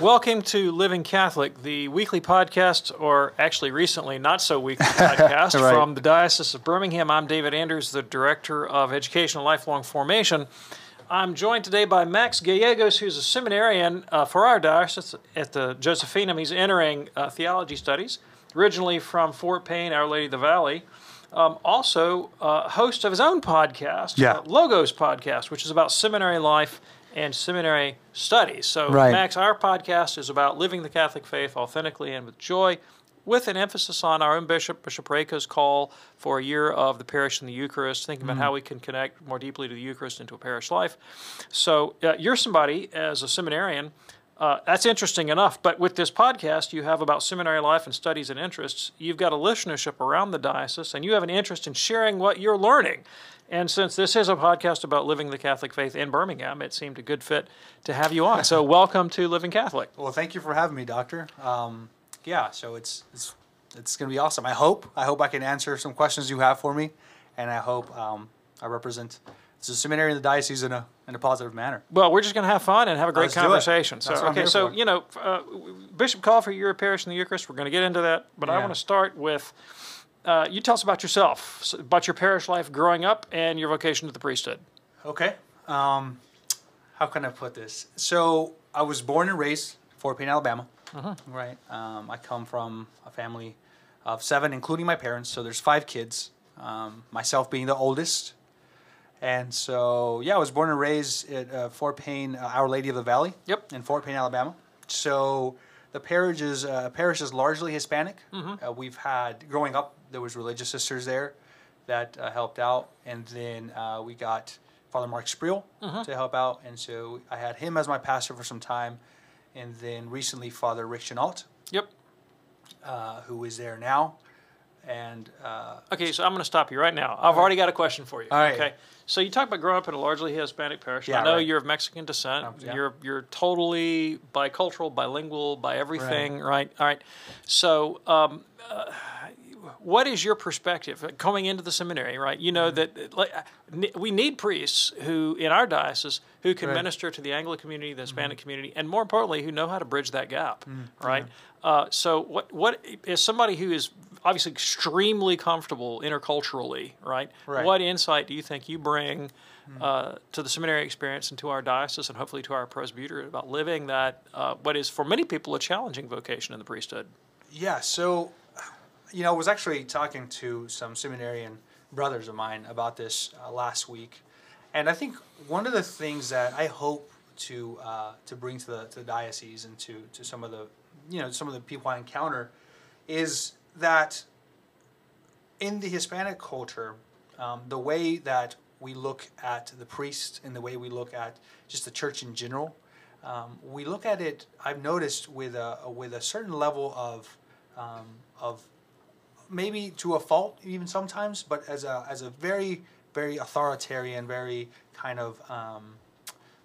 Welcome to Living Catholic, the weekly podcast, or actually recently not so weekly podcast Right. from the Diocese of Birmingham. I'm David Anders, the Director of Education and Lifelong Formation. I'm joined today by Max Gallegos, who's a seminarian uh, for our diocese at the Josephinum. He's entering uh, theology studies, originally from Fort Payne, Our Lady of the Valley. Um, also, uh, host of his own podcast, Yeah. uh, Logos Podcast, which is about seminary life and seminary studies. So, Right. Max, our podcast is about living the Catholic faith authentically and with joy, with an emphasis on our own bishop, Bishop Raica's call for a year of the parish and the Eucharist, thinking about how we can connect more deeply to the Eucharist into a parish life. So, uh, you're somebody as a seminarian. Uh, that's interesting enough, but with this podcast, you have about seminary life and studies and interests. You've got a listenership around the diocese, and you have an interest in sharing what you're learning. And since this is a podcast about living the Catholic faith in Birmingham, it seemed a good fit to have you on. So, welcome to Living Catholic. Well, thank you for having me, Doctor. Um, yeah, so it's it's it's gonna be awesome. I hope I hope I can answer some questions you have for me, and I hope um, I represent the seminary in the diocese in a in a positive manner. Well, we're just going to have fun and have a great Let's conversation. So, okay, so for. you know, uh, Bishop call for your parish in the Eucharist. We're going to get into that, but I want to start with uh, you tell us about yourself, about your parish life growing up, and your vocation to the priesthood. Okay. Um, how can I put this? So I was born and raised in Fort Payne, Alabama. Right. Um, I come from a family of seven, including my parents. So there's five kids. Um, myself being the oldest. And so yeah, I was born and raised at uh, Fort Payne, uh, Our Lady of the Valley. Yep. In Fort Payne, Alabama. So the parish is uh, parish is largely Hispanic. Uh, we've had growing up there was religious sisters there that uh, helped out, and then uh, we got Father Mark Spriel to help out, and so I had him as my pastor for some time, and then recently Father Rick Chenault, Yep. uh, who is there now, and uh, Okay, so I'm going to stop you right now. I've already got a question for you. All right. Okay. So you talk about growing up in a largely Hispanic parish. Yeah, I know right. you're of Mexican descent. Um, yeah. You're you're totally bicultural, bilingual, by everything, right? All right. So, um, uh, what is your perspective uh, coming into the seminary? Right. You know that uh, like, we need priests who, in our diocese, who can Right. minister to the Anglo community, the Hispanic community, and more importantly, who know how to bridge that gap. Mm, Right. Uh, so, what what is somebody who is obviously extremely comfortable interculturally, right? Right. What insight do you think you bring uh, to the seminary experience and to our diocese and hopefully to our presbyterate about living that uh, what is for many people a challenging vocation in the priesthood? Yeah, so, you know, I was actually talking to some seminarian brothers of mine about this uh, last week, and I think one of the things that I hope to uh, to bring to the to the diocese and to to some of the you know some of the people I encounter is that in the Hispanic culture, um, the way that we look at the priest and the way we look at just the church in general, um, we look at it. I've noticed with a with a certain level of um, of maybe to a fault even sometimes, but as a as a very very authoritarian, very kind of um,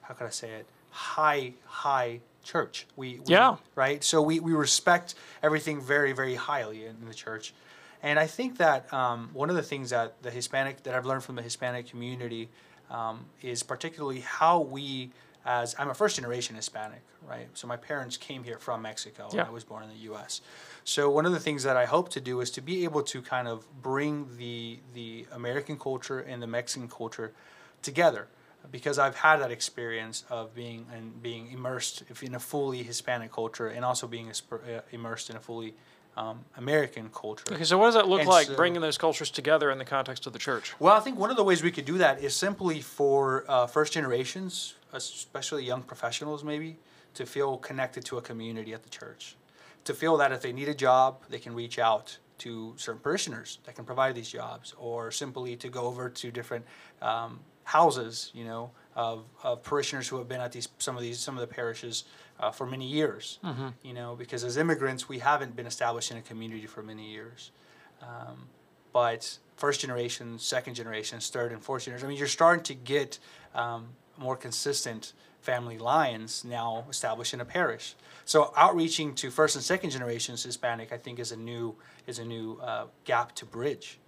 how could I say it high high church. We, we Yeah. right. So we we respect everything very very highly in, the church. And I think that um, one of the things that the Hispanic that I've learned from the Hispanic community um, is particularly how we, as I'm a first generation Hispanic, right? So my parents came here from Mexico. Yeah. And I was born in the U.S. So one of the things that I hope to do is to be able to kind of bring the the American culture and the Mexican culture together, because I've had that experience of being and being immersed in a fully Hispanic culture and also being uh, immersed in a fully um, American culture. Okay, so what does that look And like so- bringing those cultures together in the context of the church? Well, I think one of the ways we could do that is simply for uh, first generations, especially young professionals, maybe, to feel connected to a community at the church. To feel that if they need a job, they can reach out to certain parishioners that can provide these jobs, or simply to go over to different um, houses, you know, of, of parishioners who have been at these some of these some of the parishes uh, for many years. You know, because as immigrants, we haven't been established in a community for many years. Um, but first generation, second generation, third and fourth generation, I mean, you're starting to get um, more consistent family lines now established in a parish. So outreaching to first and second generations Hispanic, I think, is a new is a new uh, gap to bridge.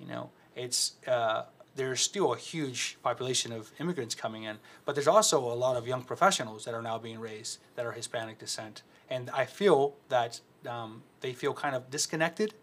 You know, it's uh, there's still a huge population of immigrants coming in, but there's also a lot of young professionals that are now being raised that are Hispanic descent, and I feel that um, they feel kind of disconnected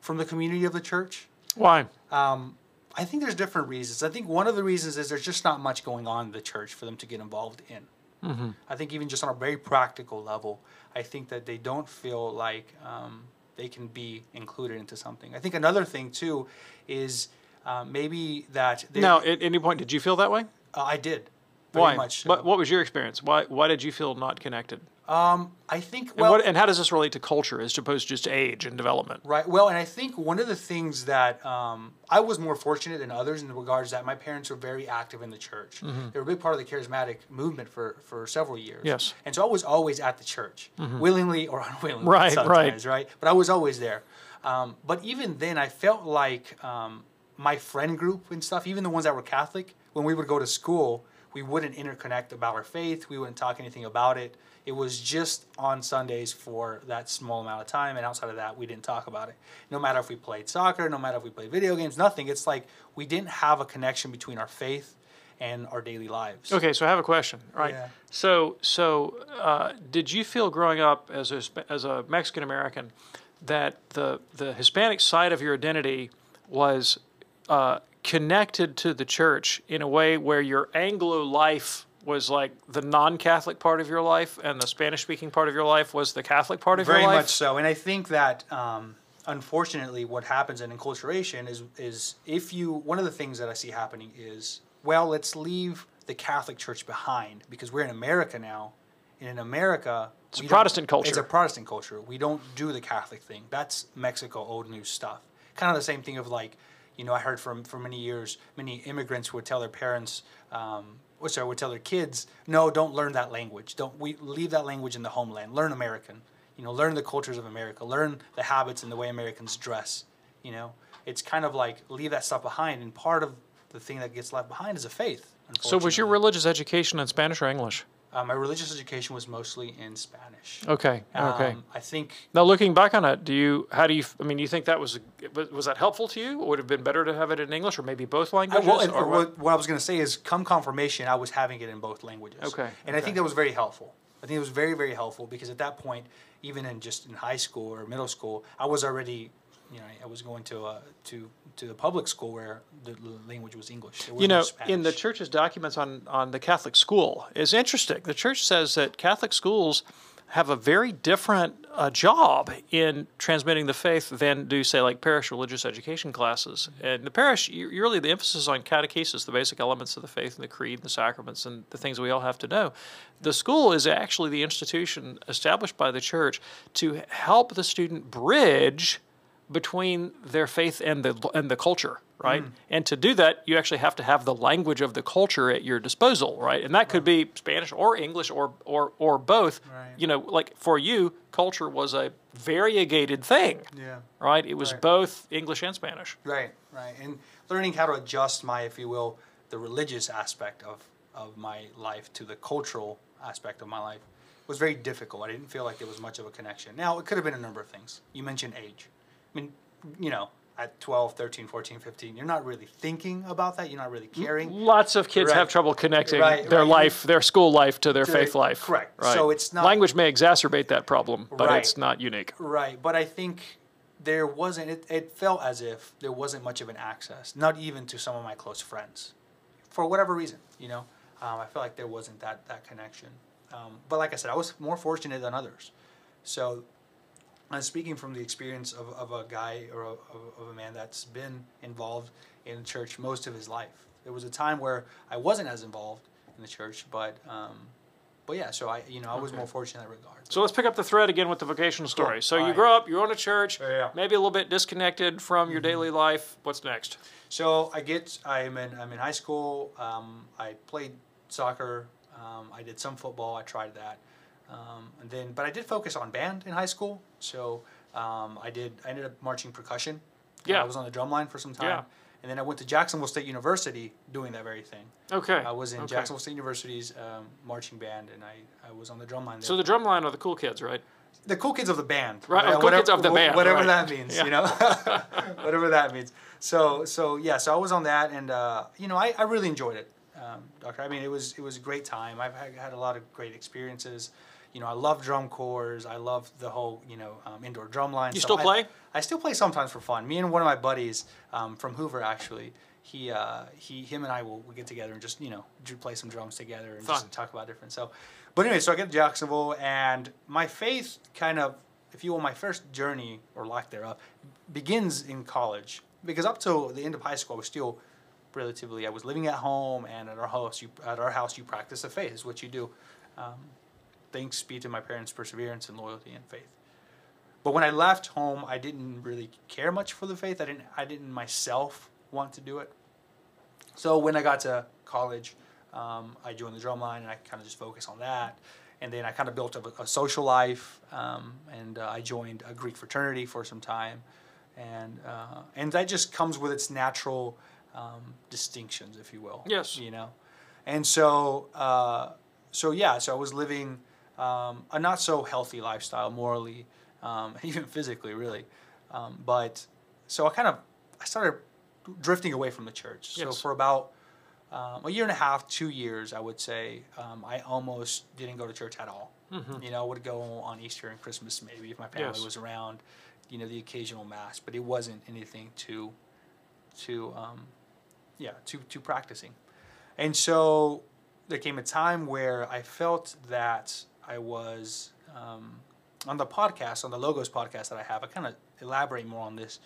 from the community of the church. Why? Um, I think there's different reasons. I think one of the reasons is there's just not much going on in the church for them to get involved in. Mm-hmm. I think even just on a very practical level, I think that they don't feel like um, they can be included into something. I think another thing too is uh, maybe that they, Now, at any point, did you feel that way? uh, I did very Why? much. So. What, what was your experience? Why, why did you feel not connected? Um, I think And, what, and how does this relate to culture as opposed to just age and development? Right. Well, and I think one of the things that um, I was more fortunate than others in the regards that my parents were very active in the church. They were a big part of the charismatic movement for, for several years. Yes. And so I was always at the church, willingly or unwillingly. Right, sometimes, right. But I was always there. Um, but even then, I felt like um, my friend group and stuff, even the ones that were Catholic, when we would go to school, we wouldn't interconnect about our faith. We wouldn't talk anything about it. It was just on Sundays for that small amount of time, and outside of that, we didn't talk about it. No matter if we played soccer, no matter if we played video games, nothing. It's like we didn't have a connection between our faith and our daily lives. Okay, so I have a question. Right. Yeah. So, so uh, did you feel growing up as a as a Mexican American that the the Hispanic side of your identity was uh, connected to the church in a way where your Anglo life was like the non-Catholic part of your life, and the Spanish-speaking part of your life was the Catholic part of Very your life? Very much so, and I think that um, unfortunately, what happens in enculturation is is if you one of the things that I see happening is well, let's leave the Catholic Church behind because we're in America now, and in America. It's a Protestant culture. It's a Protestant culture. We don't do the Catholic thing. That's Mexico old news stuff. Kind of the same thing of like, you know, I heard from for many years, many immigrants would tell their parents, um, or sorry, would tell their kids, no, don't learn that language. Don't we leave that language in the homeland. Learn American. You know, learn the cultures of America. Learn the habits and the way Americans dress. You know, it's kind of like leave that stuff behind. And part of the thing that gets left behind is a faith. So, was your religious education in Spanish or English? Uh, my religious education was mostly in Spanish. Okay. Okay. Um, I think Now, looking back on it, do you? How do you? I mean, do you think that was was that helpful to you? Or would it have been better to have it in English, or maybe both I, languages? well, and, or what, what I was going to say is, come confirmation, I was having it in both languages. Okay, And I think that was very helpful. I think it was very, very helpful because at that point, even in just in high school or middle school, I was already, you know, I was going to uh, to to the public school where the language was English. You no know, in the church's documents on on the Catholic school is interesting. The church says that Catholic schools have a very different uh, job in transmitting the faith than do say like parish religious education classes. And the parish, you, really the emphasis is on catechesis, the basic elements of the faith and the creed and the sacraments and the things we all have to know. The school is actually the institution established by the church to help the student bridge between their faith and the and the culture, right? Mm. And to do that, you actually have to have the language of the culture at your disposal, right? And that could be Spanish or English or or or both. Right. You know, like for you, culture was a variegated thing, yeah. right? It was Right. both English and Spanish. Right, right. And learning how to adjust my, if you will, the religious aspect of, of my life to the cultural aspect of my life was very difficult. I didn't feel like there was much of a connection. Now, it could have been a number of things. You mentioned age. I mean, you know, at 12, 13, 14, 15, you're not really thinking about that. You're not really caring. Lots of kids Right. have trouble connecting Right, their right. life, their school life, to their To- faith life. correct. Right. So it's not- language may exacerbate that problem, but it's not unique. Right, but I think there wasn't. It, it felt as if there wasn't much of an access, not even to some of my close friends, for whatever reason. You know, um, I felt like there wasn't that that connection. Um, but like I said, I was more fortunate than others. So, I'm speaking from the experience of, of a guy or a, of, of a man that's been involved in the church most of his life. There was a time where I wasn't as involved in the church, but um, but yeah. So I, you know, I was Okay. more fortunate in that regard. So let's pick up the thread again with the vocational story. So you Alright. grow up, you're on a church, Yeah, maybe a little bit disconnected from your daily life. What's next? So I get I'm in I'm in high school. Um, I played soccer. Um, I did some football. I tried that, um, and then but I did focus on band in high school. So um, I did I ended up marching percussion. Yeah. I was on the drum line for some time. Yeah. And then I went to Jacksonville State University doing that very thing. Okay. I was in okay. Jacksonville State University's um, marching band, and I, I was on the drum line there. So the drumline are the cool kids, right? the cool kids of the band. Right, oh, cool kids of the band, Whatever right. that means, Yeah. you know, whatever that means. So, so yeah, so I was on that, and uh, you know, I, I really enjoyed it, um, Doctor. I mean, it was it was a great time. I've had, had a lot of great experiences. You know, I love drum corps. I love the whole you know um, indoor drum line. You still play? I still play sometimes for fun. Me and one of my buddies um, from Hoover, actually, he, uh, he, him and I will, will get together and just you know play some drums together and Fun. just talk about different. So, but anyway, so I get to Jacksonville, and my faith kind of, if you will, my first journey or lack thereof, begins in college because up till the end of high school, I was still relatively. I was living at home, and at our house, you at our house, you practice the faith. Is what you do. Um, thanks be to my parents' perseverance and loyalty and faith. But when I left home, I didn't really care much for the faith. I didn't. I didn't myself want to do it. So when I got to college, um, I joined the drum line, and I kind of just focused on that. And then I kind of built a, a social life, um, and uh, I joined a Greek fraternity for some time, and uh, and that just comes with its natural um, distinctions, if you will. Yes. You know, and so uh, so yeah, so I was living um, a not so healthy lifestyle morally, um, even physically, really. Um, but so I kind of I started drifting away from the church. So for about um, a year and a half, two years, I would say, um, I almost didn't go to church at all. You know, I would go on Easter and Christmas maybe if my family Yes. was around. You know, the occasional mass, but it wasn't anything to, to, um, yeah, to to practicing. And so there came a time where I felt that I was um, on the podcast, on the Logos podcast that I have. I kind of elaborate more on this.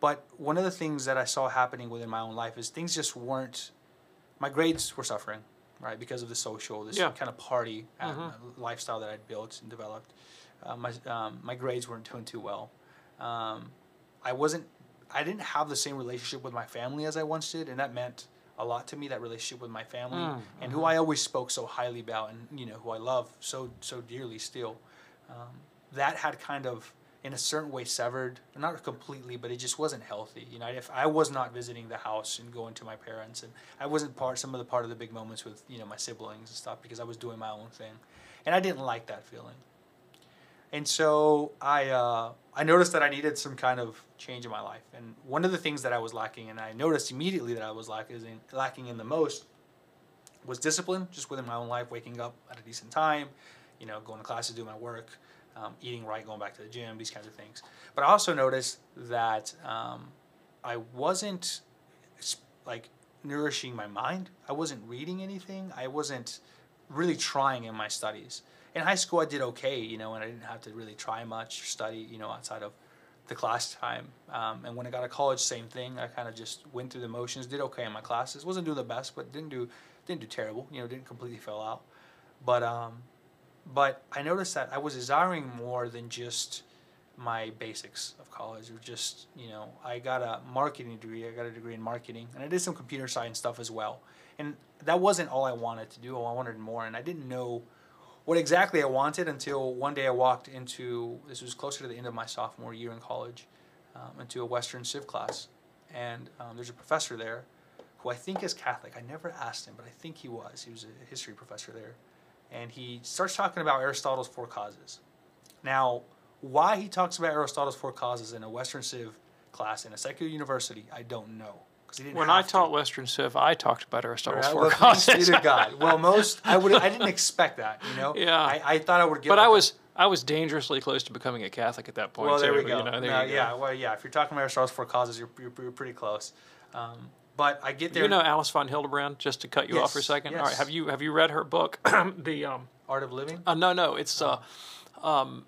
But one of the things that I saw happening within my own life is things just weren't. My grades were suffering, right, because of the social, this Yeah. kind of party uh, Mhm. lifestyle that I'd built and developed. Uh, my um, my grades weren't doing too well. Um, I wasn't. I didn't have the same relationship with my family as I once did, and that meant a lot to me. That relationship with my family Mm, and who I always spoke so highly about, and you know who I love so so dearly still. Um, that had kind of, in a certain way, severed. Not completely, but it just wasn't healthy. You know, if I was not visiting the house and going to my parents, and I wasn't part some of the part of the big moments with you know my siblings and stuff because I was doing my own thing, and I didn't like that feeling. And so I uh, I noticed that I needed some kind of change in my life. And one of the things that I was lacking, and I noticed immediately that I was lacking lacking in the most, was discipline, just within my own life, waking up at a decent time, you know, going to classes, doing my work, um, eating right, going back to the gym, these kinds of things. But I also noticed that um, I wasn't like nourishing my mind. I wasn't reading anything. I wasn't really trying in my studies. In high school, I did okay, you know, and I didn't have to really try much or study, you know, outside of the class time. Um, and when I got to college, same thing. I kind of just went through the motions, did okay in my classes. wasn't doing the best, but didn't do didn't do terrible. You know, didn't completely fail out. But um, but I noticed that I was desiring more than just my basics of college or just you know i got a marketing degree i got a degree in marketing and i did some computer science stuff as well and that wasn't all i wanted to do i wanted more and i didn't know what exactly i wanted until one day i walked into this was closer to the end of my sophomore year in college um, into a western civ class. And um, there's a professor there who i think is catholic. I never asked him but i think he was. He was a history professor there. And he starts talking about aristotle's four causes. Now why he talks about Aristotle's four causes in a Western Civ class in a secular university, I don't know. 'Cause he didn't When I to. taught Western Civ, I talked about Aristotle's four well, thanks be causes. to God. Well, most I would I didn't expect that. You know. Yeah. I, I thought I would get. But I was I was dangerously close to becoming a Catholic at that point. Well, there too, we go. You know, there No, you go. Yeah. Well, yeah. If you're talking about Aristotle's four causes, you're you're, you're pretty close. Um, but I get there. You know Alice von Hildebrand. Just to cut you off for a Yes, second. All right. Have you have you read her book? the um. Art of Living. Uh, no, no. It's uh, um,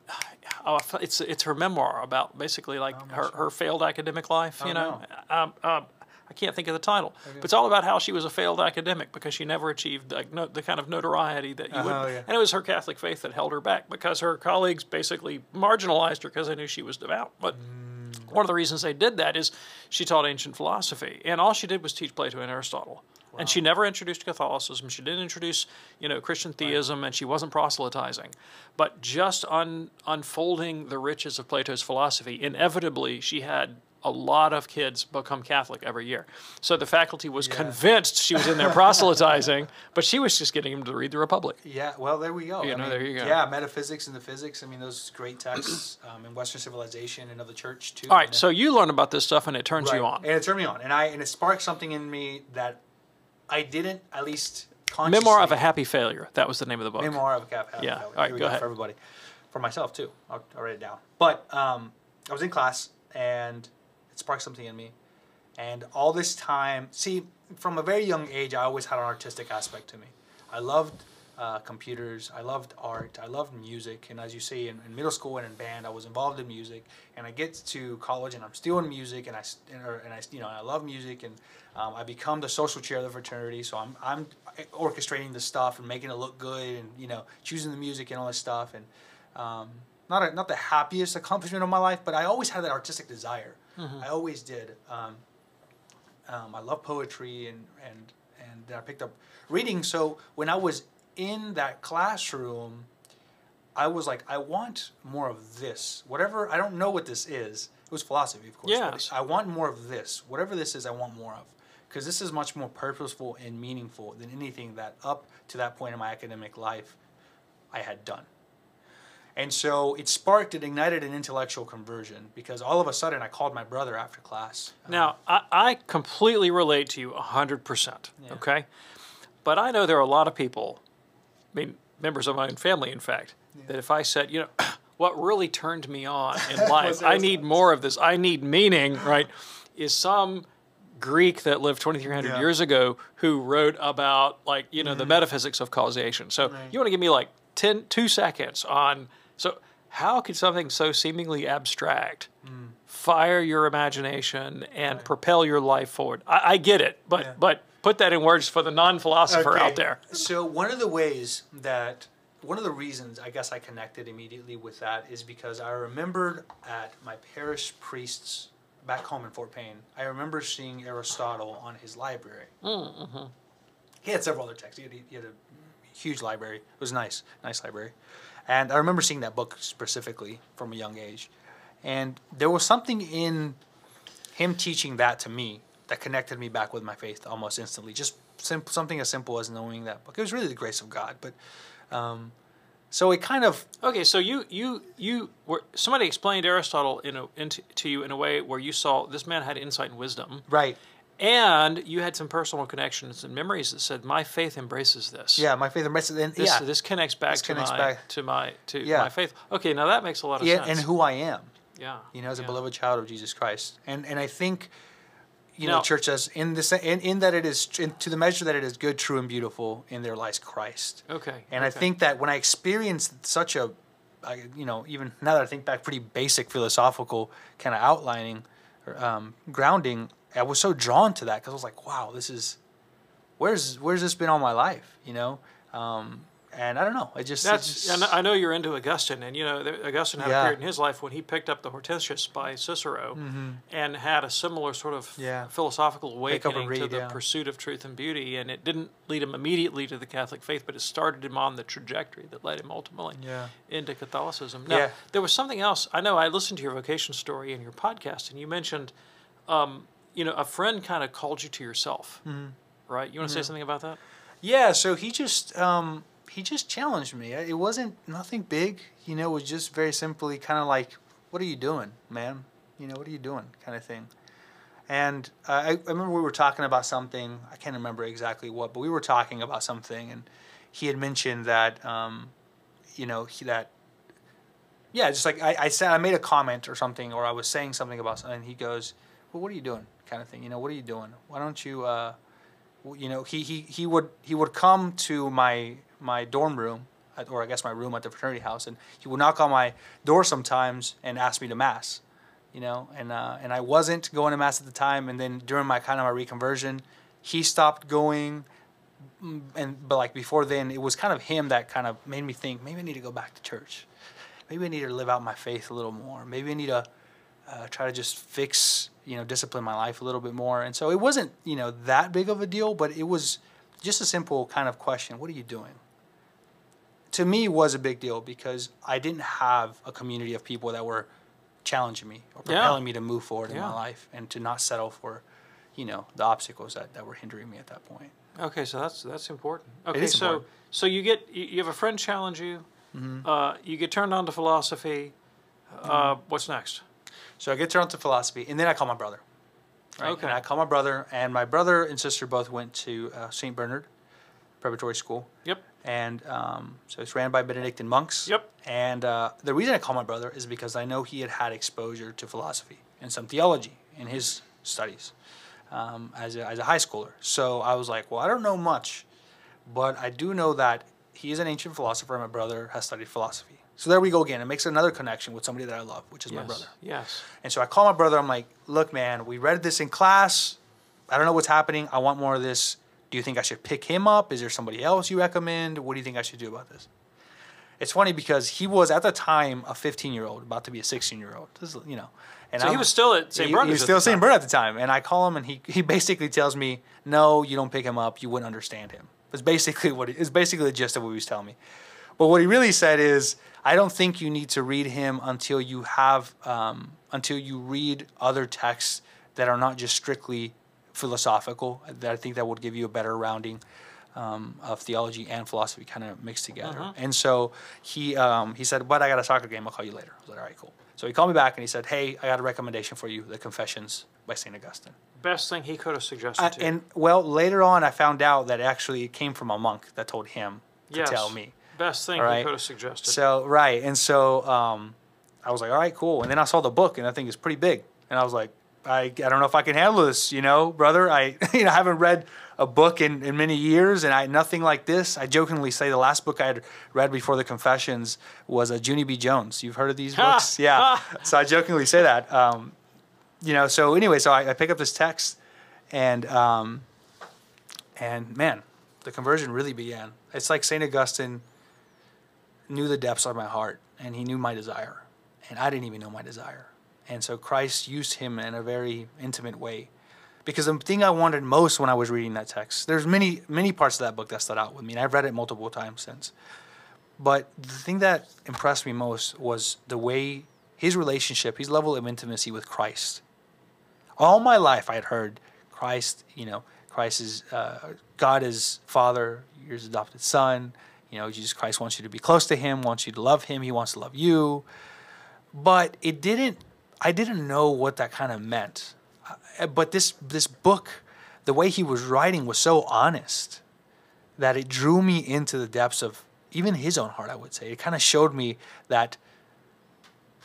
oh, it's it's her memoir about basically like I'm her, sure. her failed academic life. Oh, you know, um, um, I can't think of the title, but it's all about how she was a failed academic because she never achieved like no, the kind of notoriety that you would. Uh-huh, yeah. And it was her Catholic faith that held her back because her colleagues basically marginalized her because they knew she was devout. But Mm. one of the reasons they did that is she taught ancient philosophy, and all she did was teach Plato and Aristotle. And she never introduced Catholicism. She didn't introduce, you know, Christian theism, and she wasn't proselytizing. But just un, unfolding the riches of Plato's philosophy, inevitably she had a lot of kids become Catholic every year. So the faculty was convinced she was in there proselytizing, but she was just getting them to read the Republic. Yeah, well, there we go. You I know, mean, there you go. Yeah, metaphysics and the physics. I mean, those great texts um, in Western civilization and of the church too. All right, so you learn about this stuff and it turns Right. you on. and it turned me on, and I and it sparked something in me that I didn't at least consciously. Memoir of a Happy Failure. That was the name of the book. Memoir of a Happy Failure. Yeah. All right, we go ahead. for everybody, for myself too. I'll, I'll write it down. But um, I was in class and it sparked something in me, and all this time, see, from a very young age, I always had an artistic aspect to me. I loved uh, computers. I loved art. I loved music. And as you see, in, in middle school and in band, I was involved in music. And I get to college and I'm still in music, and I, and, and I you know I love music, and um, I become the social chair of the fraternity. So I'm I'm orchestrating the stuff and making it look good, and you know choosing the music and all this stuff. And um, not a, not the happiest accomplishment of my life, but I always had that artistic desire. I always did. Um, um, I love poetry and and and then I picked up reading. So when I was in that classroom, I was like, I want more of this. Whatever I don't know what this is. It was philosophy, of course. but Yes. I want more of this. Whatever this is, I want more of. Because this is much more purposeful and meaningful than anything that up to that point in my academic life I had done. And so it sparked, it ignited an intellectual conversion because all of a sudden I called my brother after class. Um, now, I, I completely relate to you 100%. Yeah. Okay? But I know there are a lot of people, I mean, members of my own family, in fact, that if I said, you know, what really turned me on in life, I need more of this, I need meaning, right, is some Greek that lived 2,300 Yeah. years ago who wrote about, like, you know, the mm-hmm. metaphysics of causation. So Right. you want to give me like 10, two seconds on, so how could something so seemingly abstract fire your imagination and propel your life forward. I, I get it, but Yeah. but put that in words for the non-philosopher Okay. out there. So one of the ways that one of the reasons I guess I connected immediately with that is because I remembered at my parish priest's back home in Fort Payne, I remember seeing Aristotle on his library. Mm, mm-hmm. He had several other texts. He had, he had a huge library. It was nice, nice library. And I remember seeing that book specifically from a young age. And there was something in him teaching that to me that connected me back with my faith almost instantly. Just sim- something as simple as knowing that book. It was really the grace of God, but um, so it kind of Okay, so you you you were somebody explained Aristotle in a, into, to you in a way where you saw this man had insight and wisdom, right. And you had some personal connections and memories that said, "My faith embraces this." Yeah, my faith embraces and This, yeah, this connects back This to connects my back- to my to Yeah. my faith. Okay, now that makes a lot of yeah, sense. and who I am. yeah, You know, as a yeah. beloved child of Jesus Christ, and and I think. You Now- know, church says in this in, in that it is in, to the measure that it is good, true, and beautiful. In there lies Christ. Okay, And I think that when I experienced such a, I, you know, even now that I think back, pretty basic philosophical kind of outlining, um, grounding, I was so drawn to that because I was like, wow, this is, where's where's this been all my life, you know? Um, and I don't know, it just it That's just- I know, I you're into Augustine, and you know Augustine had Yeah. a period in his life when he picked up the Hortensius by Cicero, and had a similar sort of Mm-hmm. Yeah. philosophical Pick up and awakening to the yeah. pursuit of truth and beauty. And it didn't lead him immediately to the Catholic faith, but it started him on the trajectory that led him ultimately into Catholicism. Now, Yeah. there was something else. I know I listened to your vocation story in your podcast, and you mentioned, um, you know, a friend kind of called you to yourself, Mm-hmm. right? You want to say something about that? Yeah, so he just um, he just challenged me. It wasn't nothing big, you know. It was just very simply kind of like, "What are you doing, man? You know, what are you doing?" kind of thing. And uh, I, I remember we were talking about something. I can't remember exactly what, but we were talking about something, and he had mentioned that, um, you know, he, that. Yeah, just like I, I said, I made a comment or something, or I was saying something about something. And he goes, "Well, what are you doing?" Kind of thing. You know, what are you doing? Why don't you? Uh, you know he, he, he would he would come to my my dorm room or I guess my room at the fraternity house and he would knock on my door sometimes and ask me to mass you know and uh, and I wasn't going to mass at the time and then during my kind of my reconversion he stopped going Mm, and but like before then it was kind of him that kind of made me think maybe I need to go back to church maybe I need to live out my faith a little more maybe I need to uh, try to just fix you know discipline my life a little bit more and so it wasn't you know that big of a deal but it was just a simple kind of question what are you doing to me was a big deal because i didn't have a community of people that were challenging me or Yeah. propelling me to move forward in my life and to not settle for, you know, the obstacles that, that were hindering me at that point. Okay, so that's that's important. Okay, so important. so you get you, have a friend challenge you, Mm-hmm. uh, you get turned on to philosophy. Uh, what's next? So I get turned to philosophy, and then I call my brother. Right? Okay. And I call my brother, and my brother and sister both went to uh, St. Bernard Preparatory School. Yep. And um, so it's ran by Benedictine monks. Yep. And uh, the reason I call my brother is because I know he had had exposure to philosophy and some theology in his studies um, as, a, as a high schooler. So I was like, well, I don't know much, but I do know that he is an ancient philosopher, and my brother has studied philosophy. So there we go again. It makes another connection with somebody that I love, which is my brother. Yes. And so I call my brother. I'm like, look, man, we read this in class. I don't know what's happening. I want more of this. Do you think I should pick him up? Is there somebody else you recommend? What do you think I should do about this? It's funny because he was at the time a 15 year old, about to be a 16 year old. This is, you know, and So he I'm- was still at St. Bernard. He was still St. Bernard at the time. And I call him, and he he basically tells me, no, you don't pick him up. You wouldn't understand him. It's basically what it's basically the gist of what he was telling me. But what he really said is, I don't think you need to read him until you have um, until you read other texts that are not just strictly philosophical. That I think that would give you a better rounding um, of theology and philosophy kind of mixed together. Uh-huh. And so he um, he said, "But I got a soccer game. I'll call you later." I was like, "All right, cool." So he called me back and he said, "Hey, I got a recommendation for you: The Confessions by Saint Augustine." Best thing he could have suggested I, to you. and well, later on, I found out that actually it came from a monk that told him to Yes. tell me. Best thing All he could have suggested. So right, and so um, I was like, all right, cool. And then I saw the book, and I think it's pretty big, and I was like, I, I don't know if I can handle this, you know, brother. I you know I haven't read a book in, in many years, and I nothing like this. I jokingly say the last book I had read before the Confessions was a Junie B. Jones. You've heard of these books, yeah. so I jokingly say that, um, you know. So anyway, so I, I pick up this text, and um, and man, the conversion really began. It's like Saint Augustine knew the depths of my heart and he knew my desire and i didn't even know my desire. And so christ used him in a very intimate way. Because the thing i wanted most when i was reading that text there's many many parts of that book that stood out with me and i've read it multiple times since. But the thing that impressed me most was the way his relationship his level of intimacy with christ. All my life i had heard christ you know christ is uh, god is father you're his adopted son you know jesus christ wants you to be close to him wants you to love him he wants to love you. But it didn't i didn't know what that kind of meant. Uh, but this this book the way he was writing was so honest that it drew me into the depths of even his own heart i would say. It kind of showed me that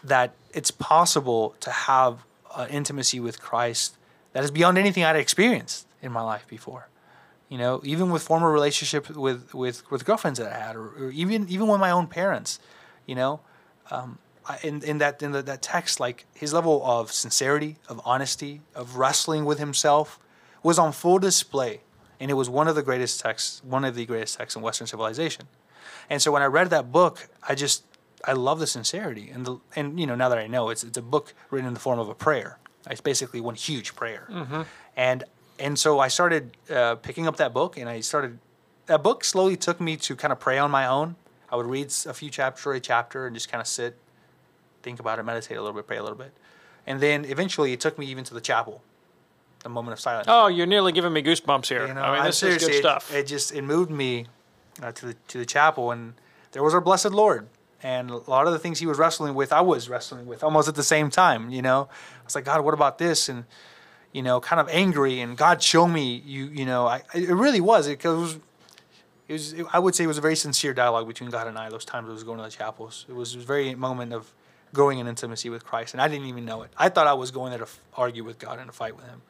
that it's possible to have an intimacy with christ that is beyond anything i'd experienced in my life before you know even with former relationships with with with girlfriends that i had or, or even even with my own parents you know um, I, in, in that in the, that text like his level of sincerity of honesty of wrestling with himself was on full display. And it was one of the greatest texts one of the greatest texts in western civilization. And so when i read that book i just i love the sincerity and the and you know now that i know it's it's a book written in the form of a prayer. It's basically one huge prayer. And and so I started uh, picking up that book, and I started. That book slowly took me to kind of pray on my own. I would read a few chapters or a chapter and just kind of sit, think about it, meditate a little bit, pray a little bit, and then eventually it took me even to the chapel, the moment of silence. oh, you're nearly giving me goosebumps here. You know, I mean, I'm this is good it- stuff. It, just it moved me uh, to the to the chapel, and there was our blessed Lord, and a lot of the things He was wrestling with, I was wrestling with almost at the same time. You know, I was like, God, what about this? And you know, kind of angry, and God, show me you. You know, I it really was it was. It was, I would say it was a very sincere dialogue between God and I. Those times I was going to the chapels, it was, it was a very moment of growing in intimacy with Christ, and I didn't even know it. I thought I was going there to f- argue with God and to fight with Him,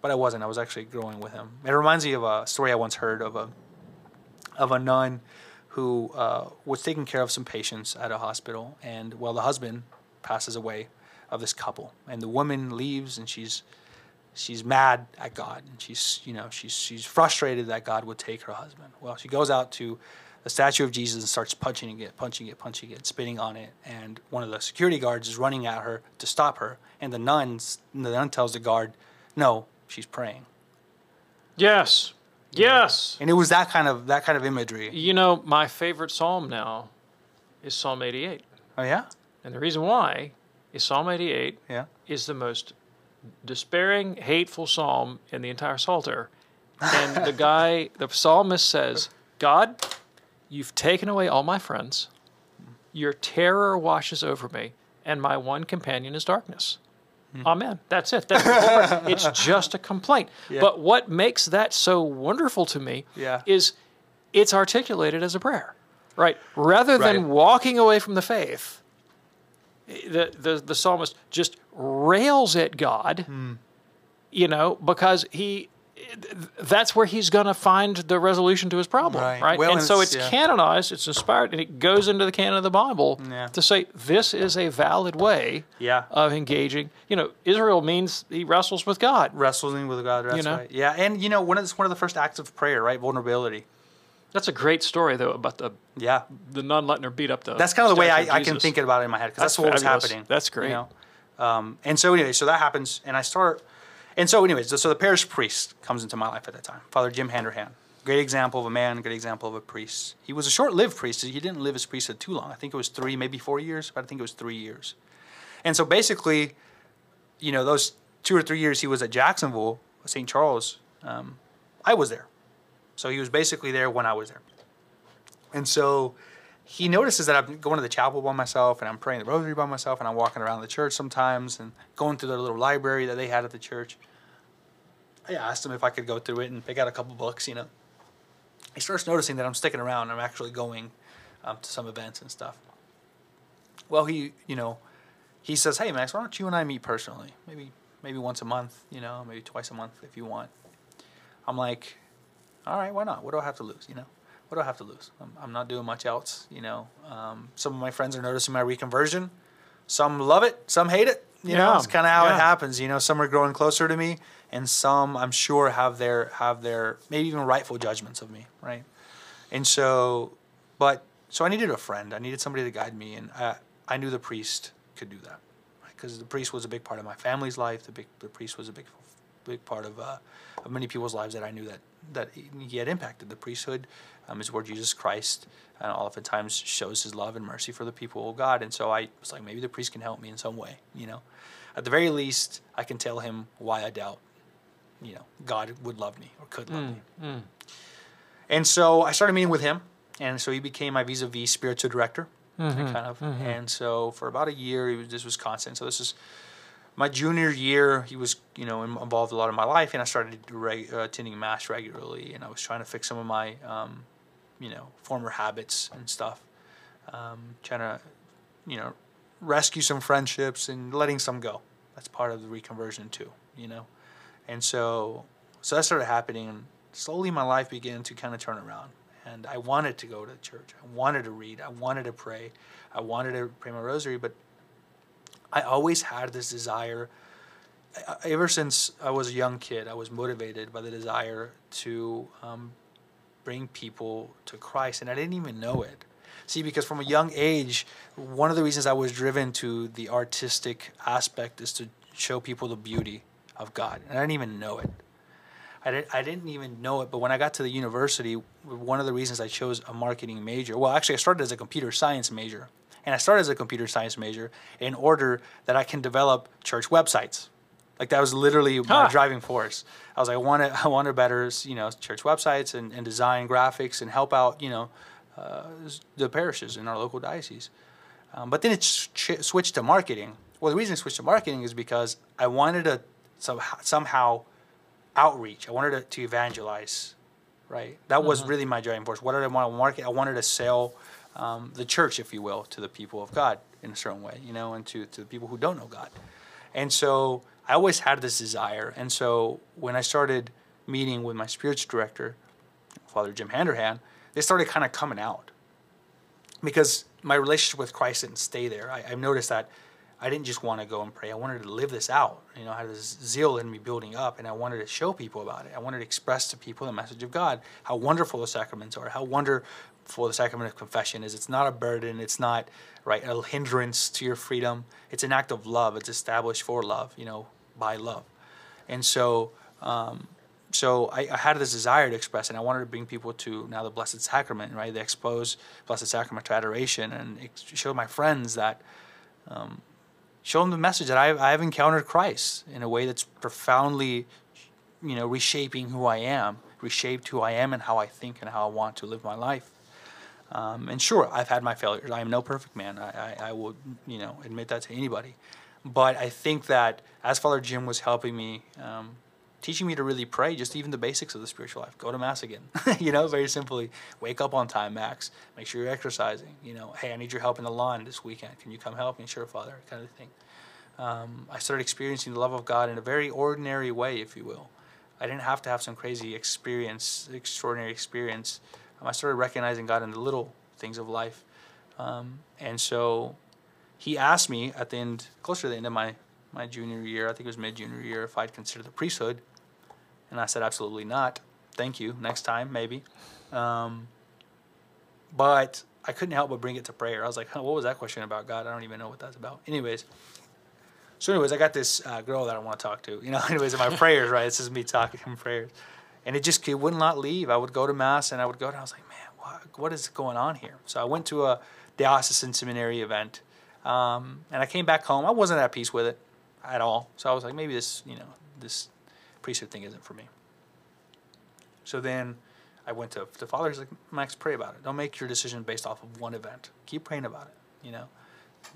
but I wasn't. I was actually growing with Him. It reminds me of a story I once heard of a of a nun who uh, was taking care of some patients at a hospital, and well, the husband passes away of this couple, and the woman leaves, and she's she's mad at God, and she's you know she's she's frustrated that God would take her husband. Well, she goes out to the statue of Jesus and starts punching it, punching it, punching it, spitting on it, and one of the security guards is running at her to stop her, and the nuns the nun tells the guard, "No, she's praying," yes. Yes. and it was that kind of that kind of imagery. You know, my favorite psalm now is Psalm 88. Oh yeah. And the reason why is Psalm 88 Yeah. is the most despairing, hateful psalm in the entire Psalter. And the guy, the psalmist says, God, you've taken away all my friends. Your terror washes over me, and my one companion is darkness. Hmm. Amen. That's it. That's. It's just a complaint. Yeah. But what makes that so wonderful to me Yeah. is it's articulated as a prayer, right? Rather than walking away from the faith, the, the, the psalmist just rails at God, Hmm. you know, because he that's where he's going to find the resolution to his problem, Right. right? Well, and so it's- it's yeah. canonized, it's inspired, and it goes into the canon of the Bible Yeah. to say this is a valid way Yeah. of engaging. You know, Israel means he wrestles with God. Wrestling with God. That's know? right. Yeah, and you know, one of the, one of the first acts of prayer, right? Vulnerability. That's a great story, though, about the Yeah. the nun letting her beat up the. That's kind of the way I, I can think about it in my head because that's, That's what was happening. That's great. You know? um, and so anyway, so that happens, and I start, and so anyways, so, so the parish priest comes into my life at that time, Father Jim Handerhan. Great example of a man, great example of a priest. He was a short-lived priest. He didn't live as priesthood too long. I think it was three, maybe four years, but I think it was three years. And so basically, you know, those two or three years he was at Jacksonville, St. Charles, um, I was there. So he was basically there when I was there. And so he notices that I'm going to the chapel by myself and I'm praying the rosary by myself and I'm walking around the church sometimes and going through their little library that they had at the church. I asked him if I could go through it and pick out a couple books, you know. He starts noticing that I'm sticking around. I'm actually going um, to some events and stuff. Well, he, you know, he says, "Hey, Max, why don't you and I meet personally? Maybe, maybe once a month, you know, maybe twice a month if you want." I'm like, "All right, why not? What do I have to lose? You know, what do I have to lose? I'm, I'm not doing much else. You know, um, some of my friends are noticing my reconversion. Some love it, some hate it. You know, it's kind of how yeah. it happens. You know, some are growing closer to me, and some I'm sure have their have their maybe even rightful judgments of me, right? And so, but so I needed a friend. I needed somebody to guide me, and I I knew the priest could do that, because the priest was a big part of my family's life. The big the priest was a big big part of uh, of many people's lives that I knew that that he- had impacted. The priesthood um, is where Jesus Christ and oftentimes shows his love and mercy for the people of God. And so I was like, maybe the priest can help me in some way. You know, at the very least, I can tell him why I doubt. You know, God would love me or could love mm, me. Mm. And so I started meeting with him, and so he became my vis-a-vis spiritual director, mm-hmm, kind of. Mm-hmm. And so for about a year, he was, this was constant. So this is my junior year. He was, you know, involved a lot in my life, and I started reg- uh, attending mass regularly, and I was trying to fix some of my, um, you know, former habits and stuff. Um, trying to, you know, rescue some friendships and letting some go. That's part of the reconversion too, you know. And so, so that started happening, and slowly my life began to kind of turn around. And I wanted to go to church. I wanted to read. I wanted to pray. I wanted to pray my rosary. But I always had this desire. Ever since I was a young kid, I was motivated by the desire to um, bring people to Christ, and I didn't even know it. See, because from a young age, one of the reasons I was driven to the artistic aspect is to show people the beauty of God, and I didn't even know it. I didn't, I didn't even know it, but when I got to the university, one of the reasons I chose a marketing major, well, actually, I started as a computer science major. And I started as a computer science major in order that I can develop church websites. Like that was literally my Huh. driving force. I was like, I want to, I want to better, you know, church websites and, and design graphics and help out, you know, uh, the parishes in our local diocese. Um, but then it ch- switched to marketing. Well, the reason it switched to marketing is because I wanted to somehow, somehow outreach. I wanted to, to evangelize, right? That was really my driving force. What did I want to market? I wanted to sell um, the church, if you will, to the people of God in a certain way, you know, and to, to the people who don't know God. And so I always had this desire. And so when I started meeting with my spiritual director, Father Jim Handerhan, they started kind of coming out because my relationship with Christ didn't stay there. I, I noticed that I didn't just want to go and pray. I wanted to live this out. You know, I had this zeal in me building up, and I wanted to show people about it. I wanted to express to people the message of God, how wonderful the sacraments are, how wonderful the sacrament of confession is. It's not a burden. It's not right a hindrance to your freedom. It's an act of love. It's established for love. You know, by love, and so. Um, so I, I had this desire to express, and I wanted to bring people to now the Blessed Sacrament, right? They expose Blessed Sacrament to adoration, and show my friends that, um, show them the message that I've, I've encountered Christ in a way that's profoundly, you know, reshaping who I am, reshaped who I am and how I think and how I want to live my life. Um, and sure, I've had my failures. I am no perfect man. I, I, I will, you know, admit that to anybody. But I think that as Father Jim was helping me, um, teaching me to really pray, just even the basics of the spiritual life. Go to mass again, you know, very simply. Wake up on time, Max. Make sure you're exercising. You know, hey, I need your help in the lawn this weekend. Can you come help me? Sure, Father, kind of thing. Um, I started experiencing the love of God in a very ordinary way, if you will. I didn't have to have some crazy experience, extraordinary experience. Um, I started recognizing God in the little things of life. Um, and so he asked me at the end, closer to the end of my, my junior year, I think it was mid junior year, if I'd consider the priesthood. And I said, absolutely not. Thank you. Next time, maybe. Um, but I couldn't help but bring it to prayer. I was like, huh, what was that question about God? I don't even know what that's about. Anyways, so anyways, I got this uh, girl that I want to talk to. You know, anyways, in my prayers, right? This is me talking in prayers, and it just it would not leave. I would go to mass and I would go, and I was like, man, what, what is going on here? So I went to a diocesan seminary event, um, and I came back home. I wasn't at peace with it at all. So I was like, maybe this, you know, this priesthood thing isn't for me. So then I went to the father. He's like, Max, pray about it. Don't make your decision based off of one event. Keep praying about it. You know,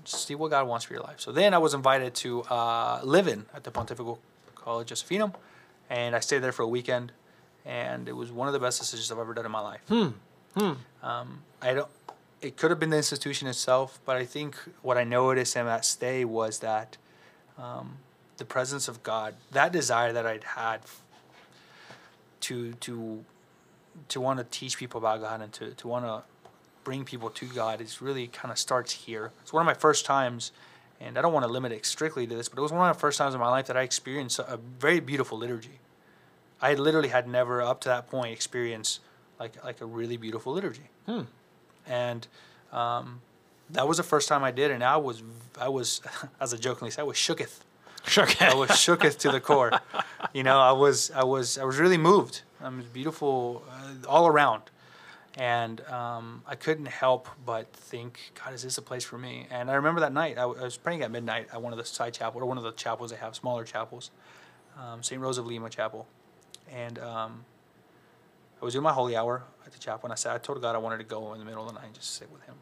see what God wants for your life. So then I was invited to uh, live in at the Pontifical College Josephinum, and I stayed there for a weekend. And it was one of the best decisions I've ever done in my life. Hmm. Hmm. Um, I don't. It could have been the institution itself, but I think what I noticed in that stay was that um, the presence of God, that desire that I'd had to to to want to teach people about God and to, to want to bring people to God is really kind of starts here. It's one of my first times, and I don't want to limit it strictly to this, but it was one of the first times in my life that I experienced a very beautiful liturgy. I literally had never up to that point experienced like like a really beautiful liturgy, Hmm. and um, that was the first time I did, and I was I was as I jokingly say I was shooketh. Sure. I was shooketh to the core. You know, I was I was I was really moved. It was beautiful uh, all around, and um, I couldn't help but think, God, is this a place for me? And I remember that night I, w- I was praying at midnight at one of the side chapels or one of the chapels they have, smaller chapels, um, St. Rose of Lima Chapel, and um, I was doing my holy hour at the chapel, and I said I told God I wanted to go in the middle of the night and just sit with Him,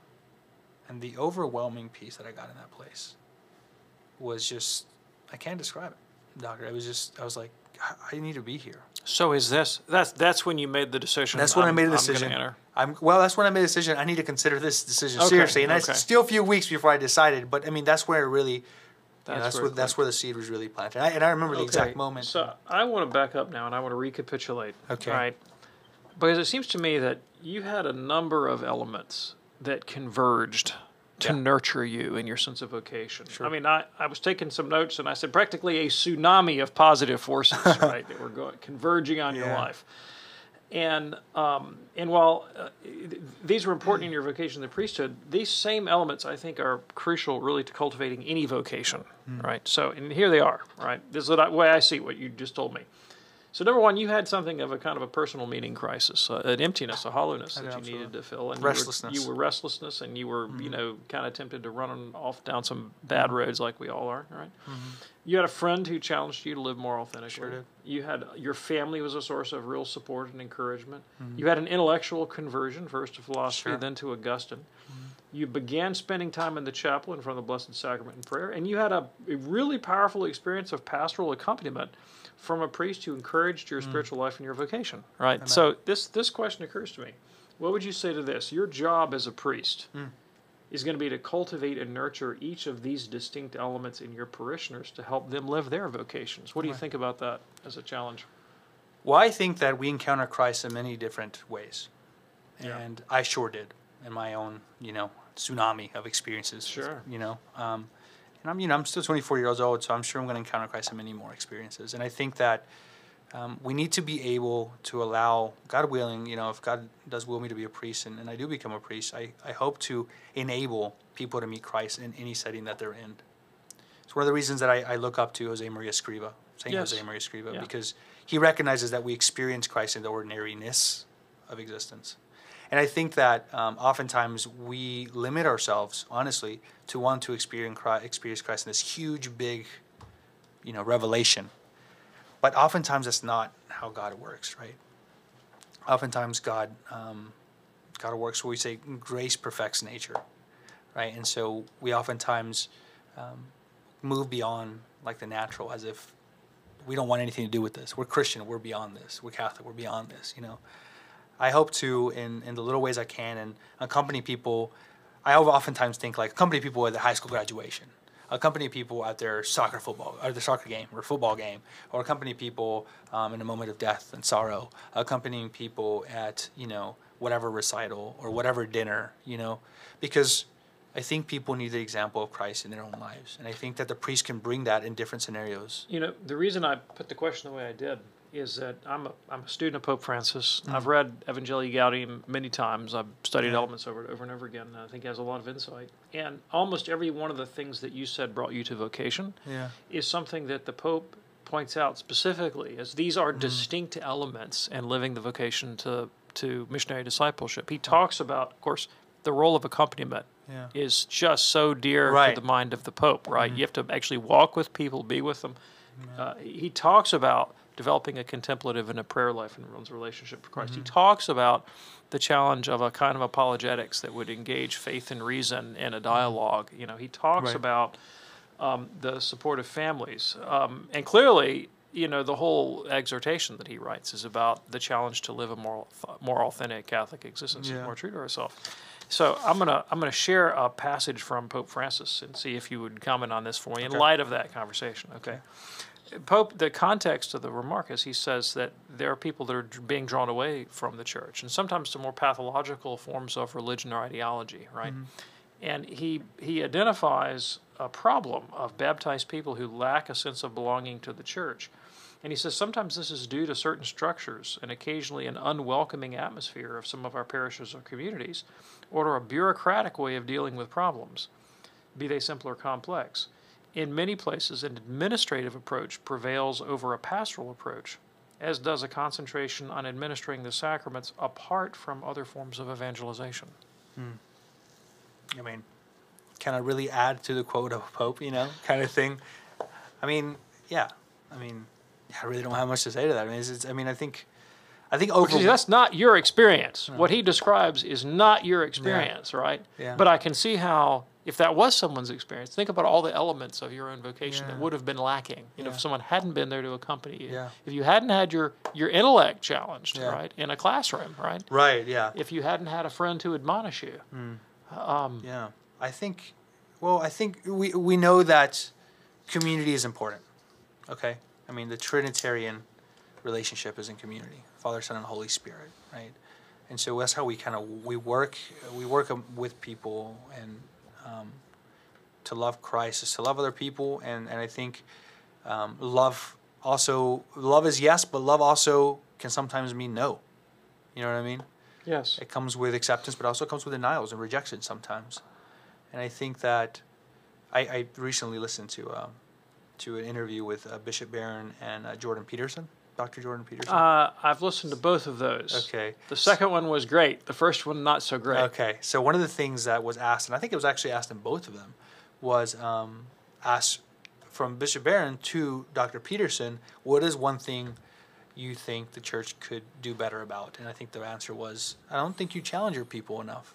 and the overwhelming peace that I got in that place was just I can't describe it, Doctor. It was just I was like I- I need to be here. So is this that's that's when you made the decision? That's when i I'm- made a I'm decision. enter. I'm well. That's when I made a decision. I need to consider this decision Okay, seriously, and okay. it's still a few weeks before I decided. But I mean, that's where it really, you know, That's that's where where that's where the seed was really planted. And I, and I remember the exact moment. So I want to back up now and I want to recapitulate. Okay. Right. Because it seems to me that you had a number of elements that converged to Yeah. nurture you in your sense of vocation. Sure. I mean, I, I was taking some notes and I said practically a tsunami of positive forces, right, that were going converging on your life. And um, and while uh, these were important in your vocation, the priesthood, these same elements I think are crucial, really, to cultivating any vocation, right? So, and here they are, right? This is the way I see what you just told me. So, number one, you had something of a kind of a personal meaning crisis, uh, an emptiness, a hollowness that you absolutely. needed to fill, and Restlessness. You were, you were restlessness, and you were, you know, kind of tempted to run off down some bad roads, like we all are, right? You had a friend who challenged you to live more authentically. Sure did. You had your family was a source of real support and encouragement. Mm-hmm. You had an intellectual conversion, first to philosophy, Sure. then to Augustine. You began spending time in the chapel in front of the Blessed Sacrament and prayer, and you had a, a really powerful experience of pastoral accompaniment from a priest who encouraged your hmm. spiritual life and your vocation. Right. So this this question occurs to me: What would you say to this? Your job as a priest hmm. is going to be to cultivate and nurture each of these distinct elements in your parishioners to help them live their vocations. What do you think about that as a challenge? Well, I think that we encounter Christ in many different ways, Yeah. and I sure did in my own, you know, tsunami of experiences. Sure. You know, um, and I'm, you know, I'm still 24 years old, so I'm sure I'm going to encounter Christ in many more experiences. And I think that um, we need to be able to allow, God willing, you know, if God does will me to be a priest, and, and I do become a priest, I, I hope to enable people to meet Christ in any setting that they're in. It's one of the reasons that I, I look up to Jose Maria Escrivá, Saint Yes. Jose Maria Escrivá, Yeah. because he recognizes that we experience Christ in the ordinariness of existence. And I think that um, oftentimes we limit ourselves, honestly, to want to experience Christ, experience Christ in this huge, big, you know, revelation. But oftentimes that's not how God works, right? Oftentimes God, um, God works where we say grace perfects nature, right? And so we oftentimes um, move beyond like the natural, as if we don't want anything to do with this. We're Christian. We're beyond this. We're Catholic. We're beyond this. You know. I hope to, in, in the little ways I can, and accompany people. I oftentimes think like accompany people at the high school graduation, accompany people at their soccer football or their soccer game or football game, or accompany people um, in a moment of death and sorrow, accompanying people at you know whatever recital or whatever dinner, you know, because I think people need the example of Christ in their own lives, and I think that the priest can bring that in different scenarios. You know, the reason I put the question the way I did is that I'm a, I'm a student of Pope Francis. Mm-hmm. I've read Evangelii Gaudium many times. I've studied yeah. elements over over and over again. And I think he has a lot of insight. And almost every one of the things that you said brought you to vocation yeah. is something that the Pope points out specifically as these are mm-hmm. distinct elements in living the vocation to to missionary discipleship. He talks about, of course, the role of accompaniment yeah. is just so dear right. to the mind of the Pope, right? Mm-hmm. You have to actually walk with people, be with them. Uh, he talks about developing a contemplative and a prayer life in one's relationship with Christ. Mm-hmm. He talks about the challenge of a kind of apologetics that would engage faith and reason in a dialogue. You know, he talks right. about um, the support of families, um, and clearly, you know, the whole exhortation that he writes is about the challenge to live a more more authentic Catholic existence, yeah. more true to ourselves. So I'm gonna I'm gonna share a passage from Pope Francis and see if you would comment on this for me in light of that conversation. Okay. Pope, the context of the remark is he says that there are people that are being drawn away from the church, and sometimes to more pathological forms of religion or ideology, right? Mm-hmm. And he he identifies a problem of baptized people who lack a sense of belonging to the church. And he says sometimes this is due to certain structures and occasionally an unwelcoming atmosphere of some of our parishes or communities, or to a bureaucratic way of dealing with problems, be they simple or complex. In many places, an administrative approach prevails over a pastoral approach, as does a concentration on administering the sacraments apart from other forms of evangelization. Hmm. I mean, can I really add to the quote of Pope, you know, kind of thing? I mean, yeah. I mean, I really don't have much to say to that. I mean, it's, it's, I mean, I think, I think over. that's not your experience. No. What he describes is not your experience, yeah. right? Yeah. But I can see how if that was someone's experience, think about all the elements of your own vocation yeah. that would have been lacking. You know, if someone hadn't been there to accompany you, yeah. if you hadn't had your your intellect challenged, yeah. right, in a classroom, right, right, yeah, if you hadn't had a friend to admonish you, mm. um, yeah, I think, well, I think we we know that community is important. Okay, I mean the Trinitarian relationship is in community, Father, Son, and Holy Spirit, right? And so that's how we kind of we work we work with people and um, to love Christ is to love other people, and and I think um, love also love is yes, but love also can sometimes mean no. You know what I mean? Yes. It comes with acceptance, but also comes with denials and rejection sometimes. And I think that I, I recently listened to uh, to an interview with uh, Bishop Barron and uh, Jordan Peterson. Dr. Jordan Peterson? Uh, I've listened to both of those. Okay. The second one was great. The first one not so great. Okay. So one of the things that was asked, and I think it was actually asked in both of them, was um, asked from Bishop Barron to Dr. Peterson, what is one thing you think the church could do better about? And I think the answer was, I don't think you challenge your people enough.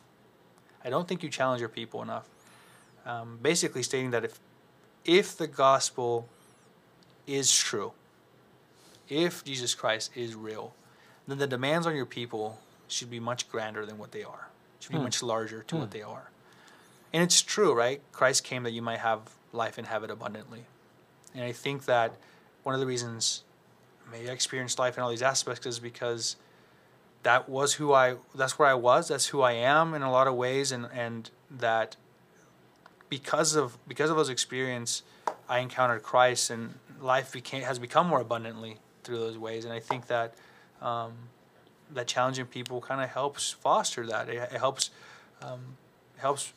I don't think you challenge your people enough. Um, basically stating that if if the gospel is true, if Jesus Christ is real, then the demands on your people should be much grander than what they are. Should be hmm. much larger to hmm. what they are. And it's true, right? Christ came that you might have life and have it abundantly. And I think that one of the reasons maybe I experienced life in all these aspects is because that was who I that's where I was, that's who I am in a lot of ways and and that because of because of those experience I encountered Christ and life became has become more abundantly through those ways. And I think that um, that challenging people kind of helps foster that. It, it helps um, helps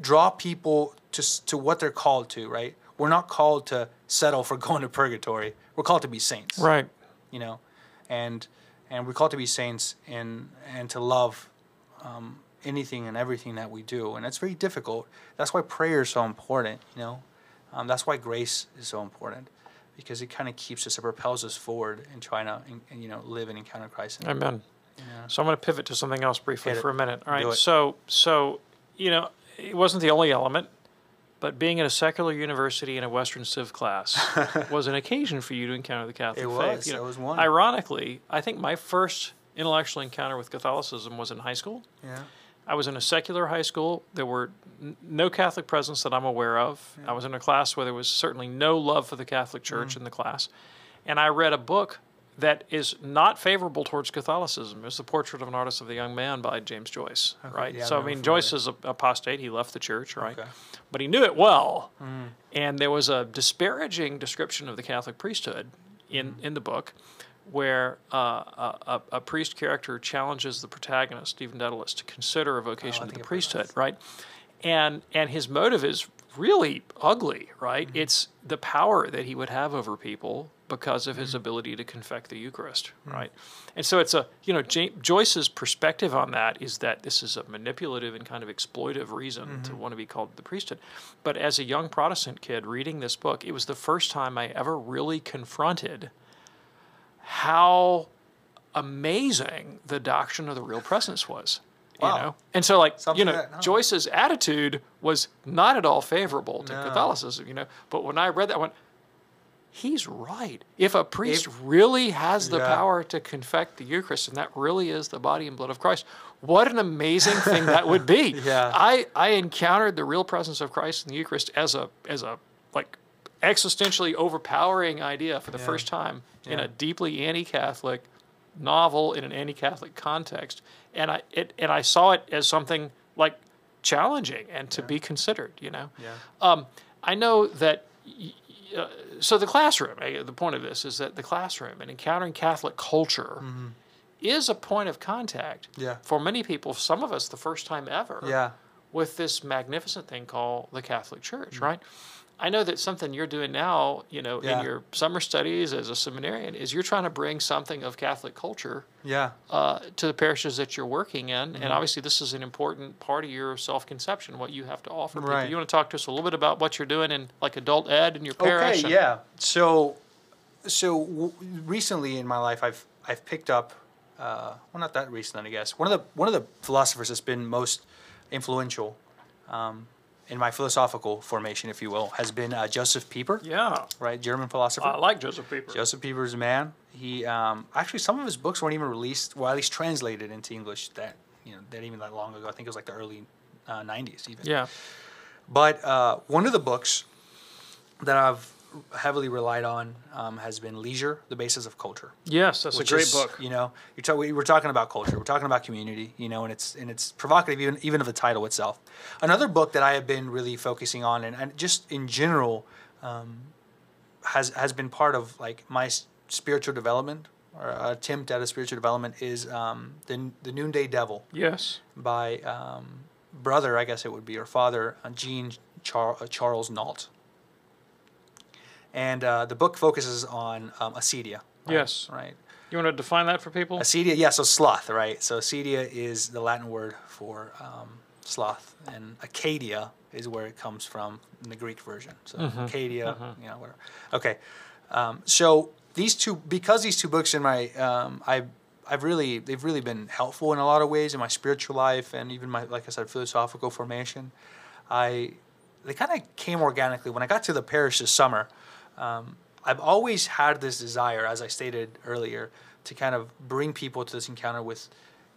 draw people to to what they're called to. Right? We're not called to settle for going to purgatory. We're called to be saints. Right. You know, and and we're called to be saints and and to love um, anything and everything that we do, and it's very difficult. That's why prayer is so important. You know, um, that's why grace is so important because it kind of keeps us, it propels us forward in trying to, in, in, you know, live and encounter Christ. And, Amen. yeah. So I'm going to pivot to something else briefly for a minute. All right. So so you know it wasn't the only element, but being at a secular university in a Western Civ class was an occasion for you to encounter the Catholic It faith. was. You know, It was one. Ironically, I think my first intellectual encounter with Catholicism was in high school. Yeah. I was in a secular high school. There were n- no Catholic presence that I'm aware of. I was in a class where there was certainly no love for the Catholic Church Mm. in the class. And I read a book that is not favorable towards Catholicism. It's The Portrait of an Artist of the Young Man by James Joyce, right? yeah, so, I mean. Joyce is a apostate. He left the church, right? Okay. Mm. But he knew it well. And there was a disparaging description of the Catholic priesthood in, Mm. in the book where uh, a, a, a priest character challenges the protagonist, Stephen Dedalus, to consider a vocation Oh, to the think I've heard priesthood, this. right? And and his motive is really ugly, right? Mm-hmm. It's the power that he would have over people because of his ability to confect the Eucharist, Mm. right? And so it's a you know Ja- Joyce's perspective on that is that this is a manipulative and kind of exploitive reason to Mm-hmm. want to be called the priesthood. But as a young Protestant kid reading this book, it was the first time I ever really confronted how amazing the doctrine of the real presence was. Wow. You know, and so like Something you know, that- no. Joyce's attitude was not at all favorable to No. Catholicism. You know, but when I read that, I went, he's right. If a priest If- really has the Yeah. power to confect the Eucharist, and that really is the body and blood of Christ, what an amazing thing that would be. Yeah. I I encountered the real presence of Christ in the Eucharist as a as a like existentially overpowering idea for the Yeah. first time in a deeply anti-Catholic novel in an anti-Catholic context, and I it and I saw it as something like challenging and to be considered. You know, Yeah. um, I know that. Uh, so the classroom. eh, The point of this is that the classroom and encountering Catholic culture is a point of contact Mm-hmm. Yeah. for many people. Some of us, the first time ever Yeah. with this magnificent thing called the Catholic Church, Mm. right? I know that something you're doing now, you know, Yeah. in your summer studies as a seminarian, is you're trying to bring something of Catholic culture Yeah. uh, to the parishes that you're working in, Mm-hmm. and obviously this is an important part of your self-conception, what you have to offer people. Right. You want to talk to us a little bit about what you're doing in like adult ed in your parish? Okay, and- yeah. So, so w- recently in my life, I've I've picked up, uh, well, not that recent, I guess. One of the one of the philosophers that's been most influential um, in my philosophical formation, if you will, has been uh, Joseph Pieper, Yeah, right? German philosopher. I like Joseph Pieper. Joseph Pieper's a man. He um, actually some of his books weren't even released, well, at least translated into English. That you know, that even that long ago. I think it was like the early uh, '90s, even. yeah, But uh, one of the books that I've heavily relied on um, has been Leisure, the Basis of Culture. yes, that's a great is, book. You know, you're ta- we- we're talking about culture. We're talking about community. You know, and it's and it's provocative even even of the title itself. Another book that I have been really focusing on, and, and just in general, um, has has been part of like my spiritual development or attempt at a spiritual development is um, the the Noonday Devil Yes, by um, brother, I guess it would be, or father, uh, Jean Char- uh, Charles Nault. And uh, the book focuses on um, acedia. Right? Yes. Right. you want to define that for people? Acedia, yeah, so sloth, right? So acedia is the Latin word for um, sloth, and akedia is where it comes from in the Greek version. So akedia, you know, whatever. Okay, um, so these two, because these two books in my, um, I, I've really, they've really been helpful in a lot of ways in my spiritual life and even my, like I said, philosophical formation. I, they kind of came organically when I got to the parish this summer. Um, I've always had this desire, as I stated earlier, to kind of bring people to this encounter with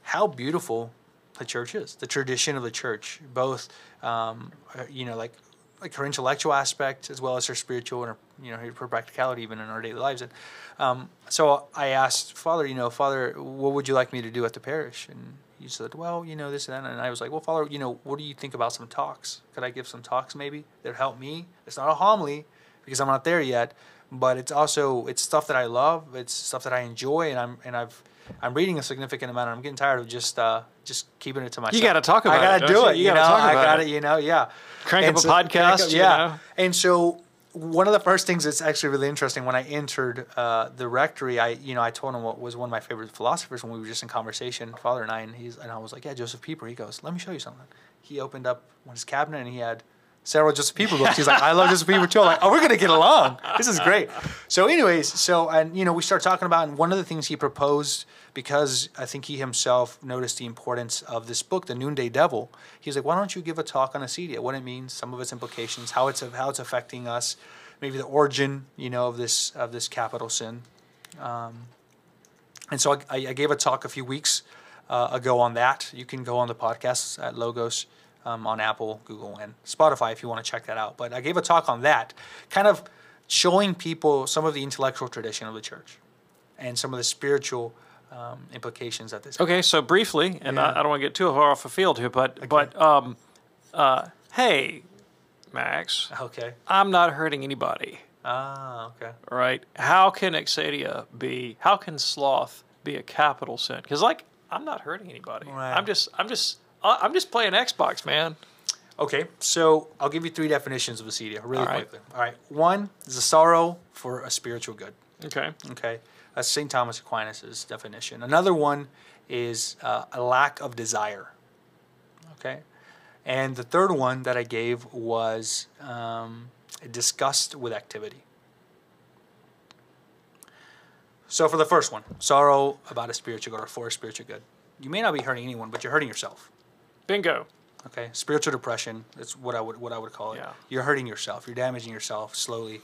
how beautiful the church is, the tradition of the church, both, um, uh, you know, like like her intellectual aspect as well as her spiritual and her, you know, her practicality even in our daily lives. And um, so I asked Father, you know, Father, what would you like me to do at the parish? And he said, well, you know, this and that. And I was like, well, Father, you know, what do you think about some talks? Could I give some talks maybe that help me? It's not a homily because I'm not there yet, but it's also it's stuff that I love. It's stuff that I enjoy, and I'm and I've I'm reading a significant amount. And I'm getting tired of just uh, just keeping it to myself. You gotta talk about it. I gotta don't do you? it. You You, know, I got it. You know, yeah. Crank And up a so- crank podcast, up- you yeah. know? And so one of the first things that's actually really interesting when I entered uh, the rectory, I you know I told him what was one of my favorite philosophers when we were just in conversation, Father and I, and he's and I was like, yeah, Joseph Pieper. He goes, let me show you something. He opened up his cabinet and he had several Joseph Pieper books. He's like, I love Joseph Pieper too. I'm like, oh, we're gonna get along. This is great. So, anyways, so and you know we start talking about, and one of the things he proposed because I think he himself noticed the importance of this book, The Noonday Devil. He's like, why don't you give a talk on acedia, what it means, some of its implications, how it's how it's affecting us, maybe the origin, you know, of this of this capital sin. Um, and so I, I gave a talk a few weeks uh, ago on that. You can go on the podcast at Logos. Um, on Apple, Google, and Spotify if you want to check that out. But I gave a talk on that, kind of showing people some of the intellectual tradition of the church and some of the spiritual um, implications that this. Okay, so briefly, and Yeah. I, I don't want to get too far off the field here, but but um, uh, hey, Max, Okay. I'm not hurting anybody, Ah, okay. right? How can acedia be? How can sloth be a capital sin? Because like I'm not hurting anybody. Right. I'm just I'm just I'm just playing Xbox, man. Okay, so I'll give you three definitions of acedia really All right. quickly. All right. One is a sorrow for a spiritual good. Okay. Okay, that's St. Thomas Aquinas' definition. Another one is uh, a lack of desire. Okay, and the third one that I gave was um, a disgust with activity. So for the first one, sorrow about a spiritual good or for a spiritual good, you may not be hurting anyone, but you're hurting yourself. Bingo. Okay, spiritual depression. That's what I would what I would call it. Yeah. You're hurting yourself. You're damaging yourself slowly.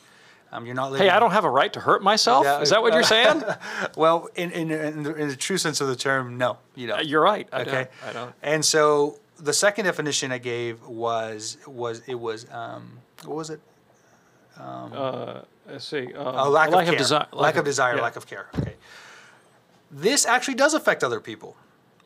Um, you're not living. Hey, I don't have a right to hurt myself. Yeah, Is that what you're saying? Well, in in, in, the, in the true sense of the term, no, you Uh, don't. you're right. I okay. don't. I don't. And so the second definition I gave was was it was um, what was it? Uh, let's see. Uh, A lack, of care. desi- lack, of desire. yeah. Lack of care. Okay. This actually does affect other people,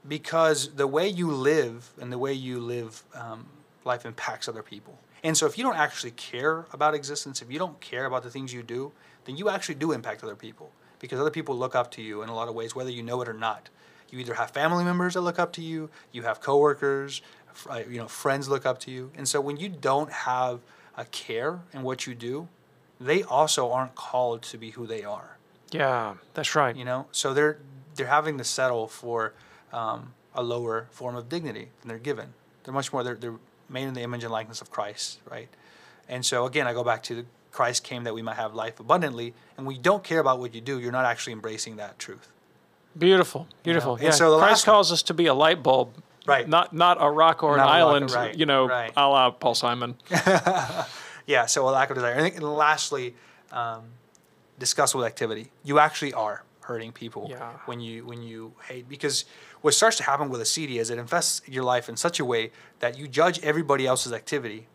because the way you live and the way you live um, life impacts other people. And so if you don't actually care about existence, if you don't care about the things you do, then you actually do impact other people because other people look up to you in a lot of ways, whether you know it or not. You either have family members that look up to you, you have coworkers, uh, you know, friends look up to you. And so when you don't have a care in what you do, they also aren't called to be who they are Yeah, that's right. you know so they're they're having to settle for um, a lower form of dignity than they're given they're much more they're, they're made in the image and likeness of christ right and so again i go back to the christ came that we might have life abundantly and we don't care about what you do you're not actually embracing that truth Beautiful, beautiful. and Yeah. so Christ last one- calls us to be a light bulb, Right. Not not a rock or Not an a rock, island. right, You know, right. a la Paul Simon. yeah so a lack of desire think and lastly um, discuss with activity you actually are hurting people Yeah. when you when you hate because what starts to happen with acedia is it infests your life in such a way that you judge everybody else's activity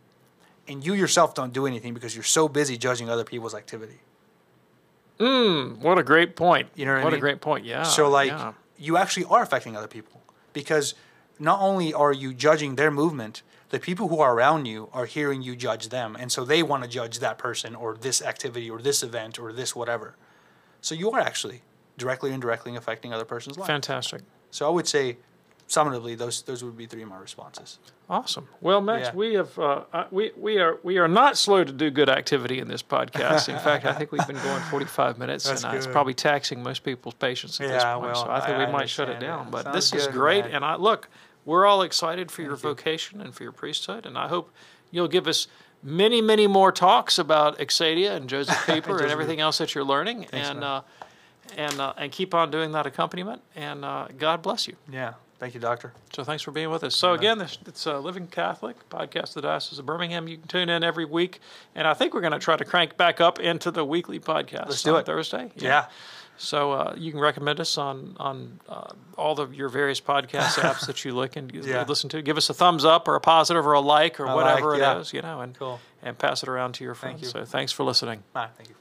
and you yourself don't do anything because you're so busy judging other people's activity Mm, what a great point. You know what I what a great point. Yeah. so like yeah. you actually are affecting other people because not only are you judging their movement the people who are around you are hearing you judge them and so they want to judge that person or this activity or this event or this whatever so you are actually directly or indirectly affecting other person's life fantastic. so i would say summatively those those would be three of my responses Awesome. Well, Max, Yeah. we have uh, we we are we are not slow to do good activity in this podcast. In fact, I think we've been going 45 minutes, That's and it's probably taxing most people's patience at this Yeah, point. well, so I think I we might shut it down. that. But Sounds this is great, man. and I look, we're all excited for your vocation and for your priesthood, and I hope you'll give us many, many more talks about Acedia and Joseph Pieper and everything else that you're learning, Thanks, and uh, and uh, and keep on doing that accompaniment. And uh, God bless you. yeah thank you doctor So thanks for being with us. So again, this, it's uh, Living Catholic podcast, of the Diocese of Birmingham. You can tune in every week, and I think we're going to try to crank back up into the weekly podcast. Let's do on it. Thursday. yeah, So uh, you can recommend us on on uh, all of your various podcast apps that you look and Yeah. listen to. Give us a thumbs up or a positive or a like or A whatever like, it is, yeah. you know, and Cool. and pass it around to your Thank friends. you. So thanks for listening. Bye. thank you